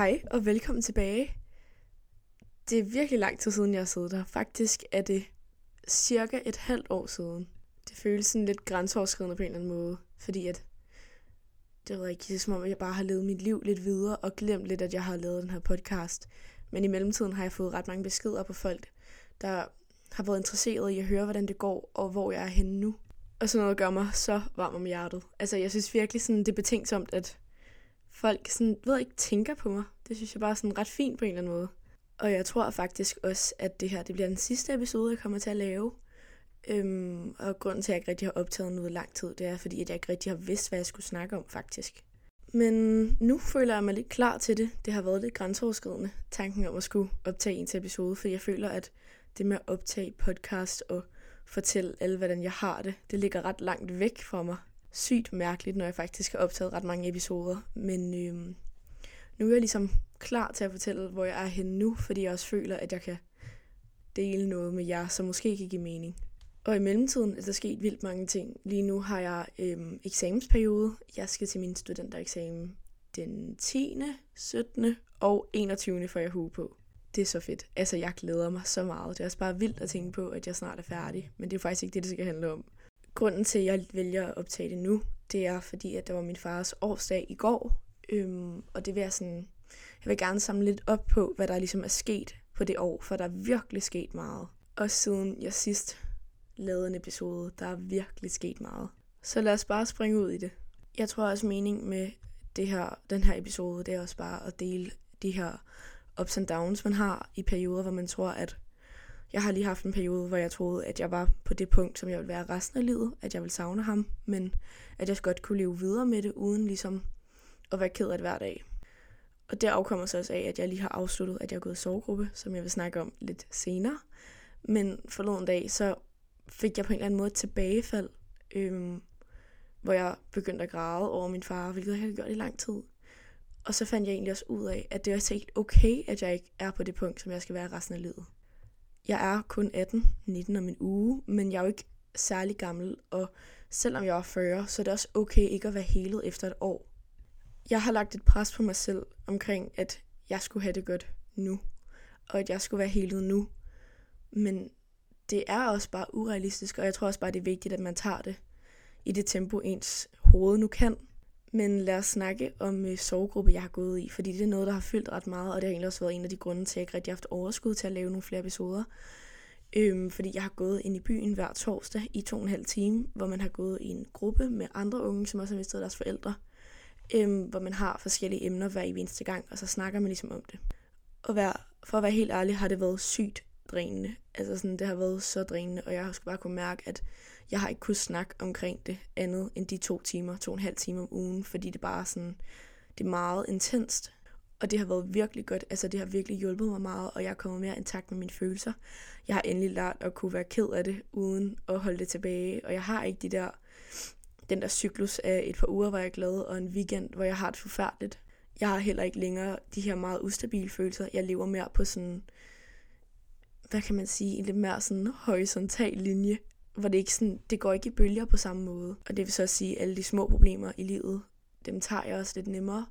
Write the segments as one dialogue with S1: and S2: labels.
S1: Hej og velkommen tilbage. Det er virkelig lang tid siden, jeg har siddet her. Faktisk er det cirka et halvt år siden. Det føles sådan lidt grænseoverskridende på en eller anden måde, fordi at det er ikke, det er som om, jeg bare har levet mit liv lidt videre og glemt lidt, at jeg har lavet den her podcast. Men i mellemtiden har jeg fået ret mange beskeder på folk, der har været interesseret i at høre, hvordan det går, og hvor jeg er henne nu. Og sådan noget gør mig så varm om hjertet. Altså, jeg synes virkelig, sådan, det er betænksomt, at folk sådan, ved ikke, tænker på mig. Det synes jeg bare er sådan ret fint på en eller anden måde. Og jeg tror faktisk også, at det her det bliver den sidste episode, jeg kommer til at lave. Øhm, og grunden til, at jeg ikke rigtig har optaget noget lang tid, det er, fordi at jeg ikke rigtig har vidst, hvad jeg skulle snakke om, faktisk. Men nu føler jeg mig lidt klar til det. Det har været lidt grænseoverskridende, tanken om at skulle optage en til episode, for jeg føler, at det med at optage podcast og fortælle alle, hvordan jeg har det, det ligger ret langt væk fra mig sygt mærkeligt, når jeg faktisk har optaget ret mange episoder. Men øh, nu er jeg ligesom klar til at fortælle, hvor jeg er henne nu, fordi jeg også føler, at jeg kan dele noget med jer, som måske kan give mening. Og i mellemtiden er der sket vildt mange ting. Lige nu har jeg øh, eksamensperiode. Jeg skal til min studentereksamen den 10., 17. og 21. får jeg hue på. Det er så fedt. Altså, jeg glæder mig så meget. Det er også bare vildt at tænke på, at jeg snart er færdig. Men det er faktisk ikke det, det skal handle om. Grunden til, at jeg vælger at optage det nu, det er fordi, at det var min fars årsdag i går. Øhm, og det vil jeg sådan... Jeg vil gerne samle lidt op på, hvad der ligesom er sket på det år, for der er virkelig sket meget. Og siden jeg sidst lavede en episode, der er virkelig sket meget. Så lad os bare springe ud i det. Jeg tror også mening med det her, den her episode, det er også bare at dele de her ups and downs, man har i perioder, hvor man tror, at jeg har lige haft en periode, hvor jeg troede, at jeg var på det punkt, som jeg ville være resten af livet, at jeg ville savne ham, men at jeg godt kunne leve videre med det, uden ligesom at være ked af det hver dag. Og det afkommer så også af, at jeg lige har afsluttet, at jeg er gået i sovegruppe, som jeg vil snakke om lidt senere. Men forleden dag, så fik jeg på en eller anden måde et tilbagefald, øhm, hvor jeg begyndte at græde over min far, hvilket jeg har gjort i lang tid. Og så fandt jeg egentlig også ud af, at det er også helt okay, at jeg ikke er på det punkt, som jeg skal være resten af livet. Jeg er kun 18, 19 om en uge, men jeg er jo ikke særlig gammel, og selvom jeg er 40, så er det også okay ikke at være helet efter et år. Jeg har lagt et pres på mig selv omkring, at jeg skulle have det godt nu, og at jeg skulle være helet nu. Men det er også bare urealistisk, og jeg tror også bare, det er vigtigt, at man tager det i det tempo, ens hoved nu kan. Men lad os snakke om øh, sovegruppe, jeg har gået i, fordi det er noget, der har fyldt ret meget, og det har egentlig også været en af de grunde til, at jeg ikke rigtig har haft overskud til at lave nogle flere episoder. Øhm, fordi jeg har gået ind i byen hver torsdag i to og en halv time, hvor man har gået i en gruppe med andre unge, som også har mistet deres forældre. Øhm, hvor man har forskellige emner hver eneste gang, og så snakker man ligesom om det. Og vær, for at være helt ærlig, har det været sygt drænende. Altså sådan, det har været så drænende, og jeg har bare kunne mærke, at jeg har ikke kunnet snakke omkring det andet end de to timer, to og en halv time om ugen, fordi det bare er sådan, det er meget intenst. Og det har været virkelig godt, altså det har virkelig hjulpet mig meget, og jeg er kommet mere intakt med mine følelser. Jeg har endelig lært at kunne være ked af det, uden at holde det tilbage, og jeg har ikke de der, den der cyklus af et par uger, hvor jeg er glad, og en weekend, hvor jeg har det forfærdeligt. Jeg har heller ikke længere de her meget ustabile følelser. Jeg lever mere på sådan, hvad kan man sige, en lidt mere sådan horisontal linje hvor det ikke sådan, det går ikke i bølger på samme måde. Og det vil så sige, at alle de små problemer i livet, dem tager jeg også lidt nemmere,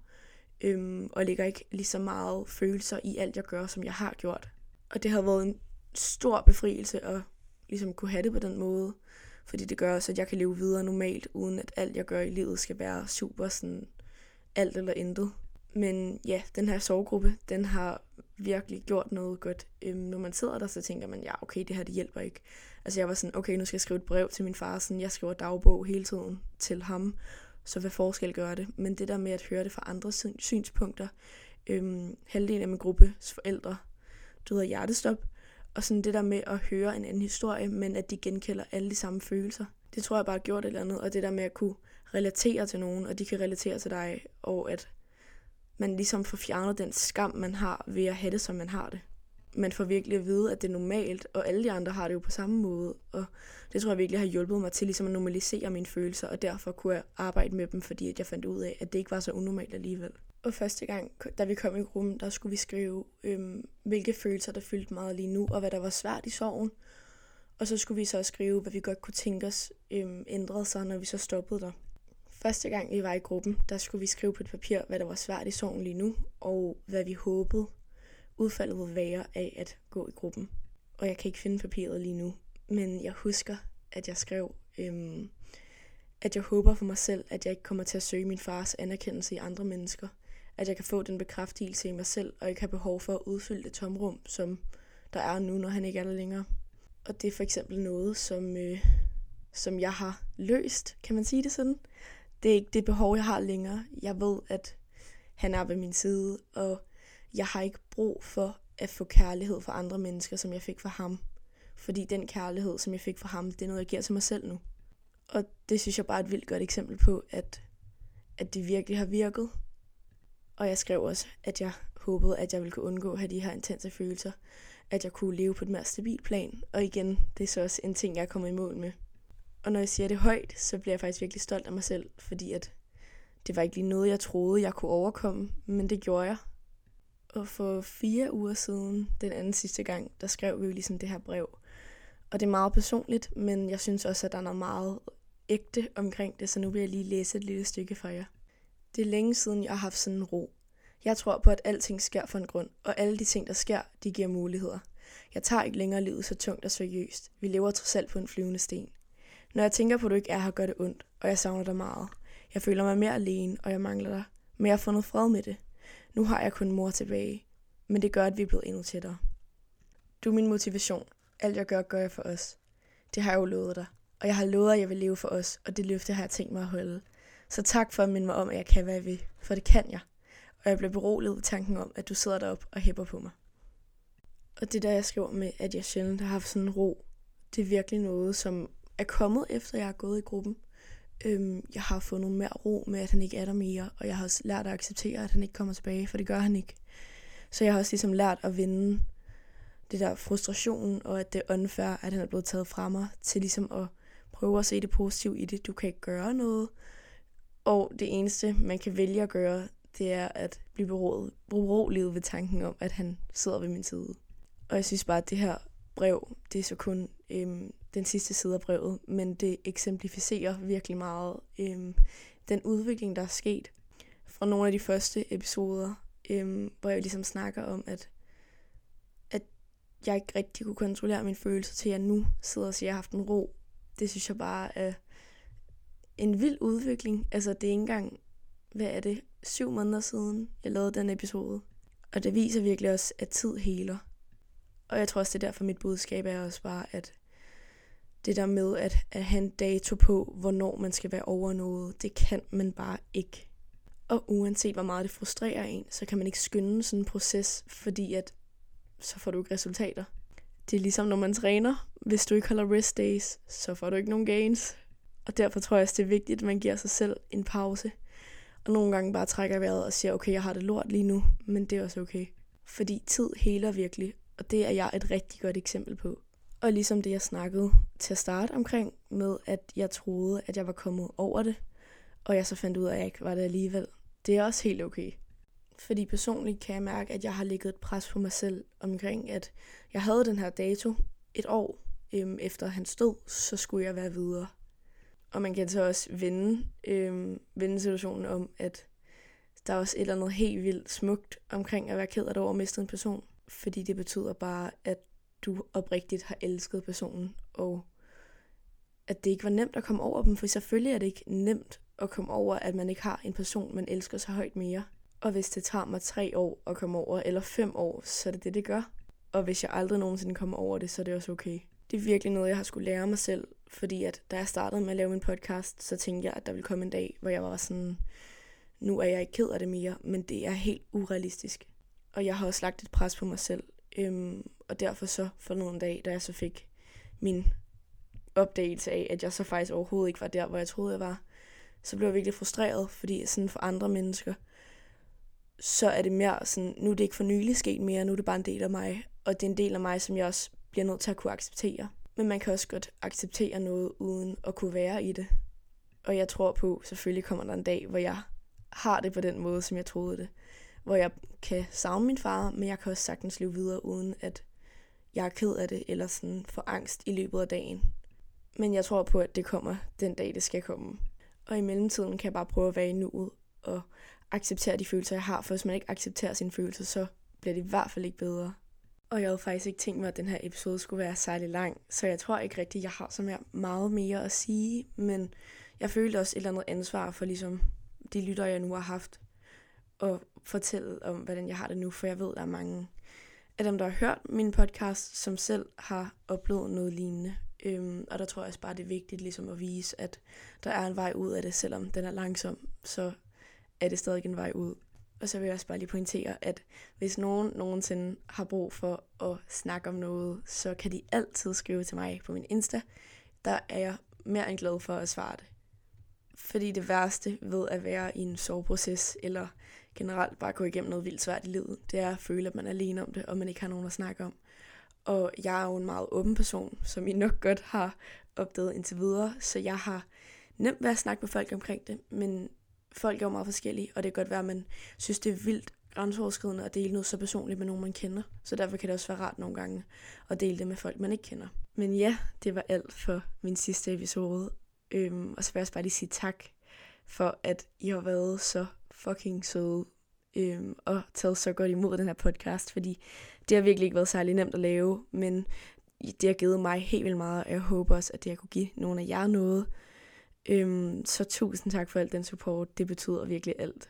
S1: øhm, og lægger ikke lige så meget følelser i alt, jeg gør, som jeg har gjort. Og det har været en stor befrielse at ligesom kunne have det på den måde, fordi det gør også, at jeg kan leve videre normalt, uden at alt, jeg gør i livet, skal være super sådan alt eller intet. Men ja, den her sovegruppe, den har virkelig gjort noget godt. Øhm, når man sidder der, så tænker man, ja, okay, det her det hjælper ikke. Altså jeg var sådan, okay, nu skal jeg skrive et brev til min far, sådan, jeg skriver dagbog hele tiden til ham, så hvad forskel gør det? Men det der med at høre det fra andre synspunkter, øhm, halvdelen af min gruppes forældre døde af hjertestop, og sådan det der med at høre en anden historie, men at de genkender alle de samme følelser. Det tror jeg bare har gjort et eller andet, og det der med at kunne relatere til nogen, og de kan relatere til dig, og at man ligesom får fjernet den skam, man har ved at have det, som man har det. Man får virkelig at vide, at det er normalt, og alle de andre har det jo på samme måde. Og det tror jeg virkelig har hjulpet mig til ligesom at normalisere mine følelser, og derfor kunne jeg arbejde med dem, fordi at jeg fandt ud af, at det ikke var så unormalt alligevel. Og første gang, da vi kom i gruppen, der skulle vi skrive, øhm, hvilke følelser, der fyldte meget lige nu, og hvad der var svært i sorgen. Og så skulle vi så skrive, hvad vi godt kunne tænke os øhm, ændrede sig, når vi så stoppede der. Første gang vi var i gruppen, der skulle vi skrive på et papir, hvad der var svært i sorgen lige nu, og hvad vi håbede udfaldet ville være af at gå i gruppen. Og jeg kan ikke finde papiret lige nu, men jeg husker, at jeg skrev, øhm, at jeg håber for mig selv, at jeg ikke kommer til at søge min fars anerkendelse i andre mennesker. At jeg kan få den bekræftelse i mig selv, og ikke have behov for at udfylde det tomrum, som der er nu, når han ikke er der længere. Og det er for eksempel noget, som, øh, som jeg har løst, kan man sige det sådan. Det er ikke det behov, jeg har længere. Jeg ved, at han er ved min side, og jeg har ikke brug for at få kærlighed fra andre mennesker, som jeg fik fra ham. Fordi den kærlighed, som jeg fik fra ham, det er noget, jeg giver til mig selv nu. Og det synes jeg bare er et vildt godt eksempel på, at, at det virkelig har virket. Og jeg skrev også, at jeg håbede, at jeg ville kunne undgå at have de her intense følelser. At jeg kunne leve på et mere stabilt plan. Og igen, det er så også en ting, jeg er kommet i mål med. Og når jeg siger det højt, så bliver jeg faktisk virkelig stolt af mig selv, fordi at det var ikke lige noget, jeg troede, jeg kunne overkomme, men det gjorde jeg. Og for fire uger siden, den anden sidste gang, der skrev vi jo ligesom det her brev. Og det er meget personligt, men jeg synes også, at der er noget meget ægte omkring det, så nu vil jeg lige læse et lille stykke for jer. Det er længe siden, jeg har haft sådan en ro. Jeg tror på, at alting sker for en grund, og alle de ting, der sker, de giver muligheder. Jeg tager ikke længere livet så tungt og seriøst. Vi lever trods alt på en flyvende sten. Når jeg tænker på, at du ikke er her, gør det ondt, og jeg savner dig meget. Jeg føler mig mere alene, og jeg mangler dig. Men jeg har fundet fred med det. Nu har jeg kun mor tilbage, men det gør, at vi er blevet endnu tættere. Du er min motivation. Alt jeg gør, gør jeg for os. Det har jeg jo lovet dig. Og jeg har lovet, at jeg vil leve for os, og det løfte har jeg tænkt mig at holde. Så tak for at minde mig om, at jeg kan, hvad jeg vil, for det kan jeg. Og jeg bliver beroliget ved tanken om, at du sidder deroppe og hæpper på mig. Og det der, jeg skriver med, at jeg sjældent har haft sådan en ro, det er virkelig noget, som er kommet efter, jeg er gået i gruppen. Øhm, jeg har fundet mere ro med, at han ikke er der mere, og jeg har også lært at acceptere, at han ikke kommer tilbage, for det gør han ikke. Så jeg har også ligesom lært at vinde det der frustration, og at det er unfair, at han er blevet taget fra mig, til ligesom at prøve at se det positive i det. Du kan ikke gøre noget, og det eneste, man kan vælge at gøre, det er at blive beroliget ved tanken om, at han sidder ved min side. Og jeg synes bare, at det her brev, det er så kun øhm, den sidste side af brevet, men det eksemplificerer virkelig meget øhm, den udvikling, der er sket fra nogle af de første episoder, øhm, hvor jeg ligesom snakker om, at, at jeg ikke rigtig kunne kontrollere mine følelser til, at jeg nu sidder og siger, at jeg har haft en ro. Det synes jeg bare er en vild udvikling. Altså, det er ikke engang, hvad er det, syv måneder siden, jeg lavede den episode. Og det viser virkelig også, at tid heler. Og jeg tror også, det er derfor, mit budskab er også bare, at det der med at, at have en dato på, hvornår man skal være over noget, det kan man bare ikke. Og uanset hvor meget det frustrerer en, så kan man ikke skynde sådan en proces, fordi at så får du ikke resultater. Det er ligesom når man træner. Hvis du ikke holder rest days, så får du ikke nogen gains. Og derfor tror jeg også, det er vigtigt, at man giver sig selv en pause. Og nogle gange bare trækker vejret og siger, okay, jeg har det lort lige nu, men det er også okay. Fordi tid heler virkelig, og det er jeg et rigtig godt eksempel på. Og ligesom det, jeg snakkede til at starte omkring, med at jeg troede, at jeg var kommet over det, og jeg så fandt ud af, at jeg ikke var det alligevel. Det er også helt okay. Fordi personligt kan jeg mærke, at jeg har ligget et pres på mig selv omkring, at jeg havde den her dato et år øhm, efter han stod, så skulle jeg være videre. Og man kan så også vende, øhm, vende situationen om, at der er også et eller andet helt vildt smukt omkring at være ked af det over at miste en person. Fordi det betyder bare, at du oprigtigt har elsket personen, og at det ikke var nemt at komme over dem, for selvfølgelig er det ikke nemt at komme over, at man ikke har en person, man elsker så højt mere. Og hvis det tager mig tre år at komme over, eller fem år, så er det det, det gør. Og hvis jeg aldrig nogensinde kommer over det, så er det også okay. Det er virkelig noget, jeg har skulle lære mig selv, fordi at da jeg startede med at lave min podcast, så tænkte jeg, at der ville komme en dag, hvor jeg var sådan, nu er jeg ikke ked af det mere, men det er helt urealistisk. Og jeg har også lagt et pres på mig selv, øhm, og derfor så for nogle dage, da jeg så fik min opdagelse af, at jeg så faktisk overhovedet ikke var der, hvor jeg troede, jeg var, så blev jeg virkelig frustreret, fordi sådan for andre mennesker, så er det mere sådan, nu er det ikke for nylig sket mere, nu er det bare en del af mig, og det er en del af mig, som jeg også bliver nødt til at kunne acceptere. Men man kan også godt acceptere noget, uden at kunne være i det. Og jeg tror på, selvfølgelig kommer der en dag, hvor jeg har det på den måde, som jeg troede det. Hvor jeg kan savne min far, men jeg kan også sagtens leve videre, uden at jeg er ked af det, eller sådan får angst i løbet af dagen. Men jeg tror på, at det kommer den dag, det skal komme. Og i mellemtiden kan jeg bare prøve at være i nuet og acceptere de følelser, jeg har. For hvis man ikke accepterer sine følelser, så bliver det i hvert fald ikke bedre. Og jeg havde faktisk ikke tænkt mig, at den her episode skulle være særlig lang, så jeg tror ikke rigtigt, jeg har så meget mere at sige, men jeg følte også et eller andet ansvar for ligesom de lytter, jeg nu har haft, og fortælle om, hvordan jeg har det nu, for jeg ved, der er mange af dem, der har hørt min podcast, som selv har oplevet noget lignende. Øhm, og der tror jeg også bare, det er vigtigt ligesom at vise, at der er en vej ud af det, selvom den er langsom, så er det stadig en vej ud. Og så vil jeg også bare lige pointere, at hvis nogen nogensinde har brug for at snakke om noget, så kan de altid skrive til mig på min Insta. Der er jeg mere end glad for at svare det. Fordi det værste ved at være i en soveproces, eller generelt bare gå igennem noget vildt svært i livet, det er at føle, at man er alene om det, og man ikke har nogen at snakke om. Og jeg er jo en meget åben person, som I nok godt har opdaget indtil videre, så jeg har nemt ved at snakke med folk omkring det, men folk er jo meget forskellige, og det kan godt være, at man synes, det er vildt grænseoverskridende at dele noget så personligt med nogen, man kender. Så derfor kan det også være rart nogle gange at dele det med folk, man ikke kender. Men ja, det var alt for min sidste episode. Øhm, og så vil jeg også bare lige sige tak for, at I har været så fucking søde øhm, og taget så godt imod den her podcast, fordi det har virkelig ikke været særlig nemt at lave, men det har givet mig helt vildt meget, og jeg håber også, at det har kunne give nogle af jer noget. Øhm, så tusind tak for al den support. Det betyder virkelig alt.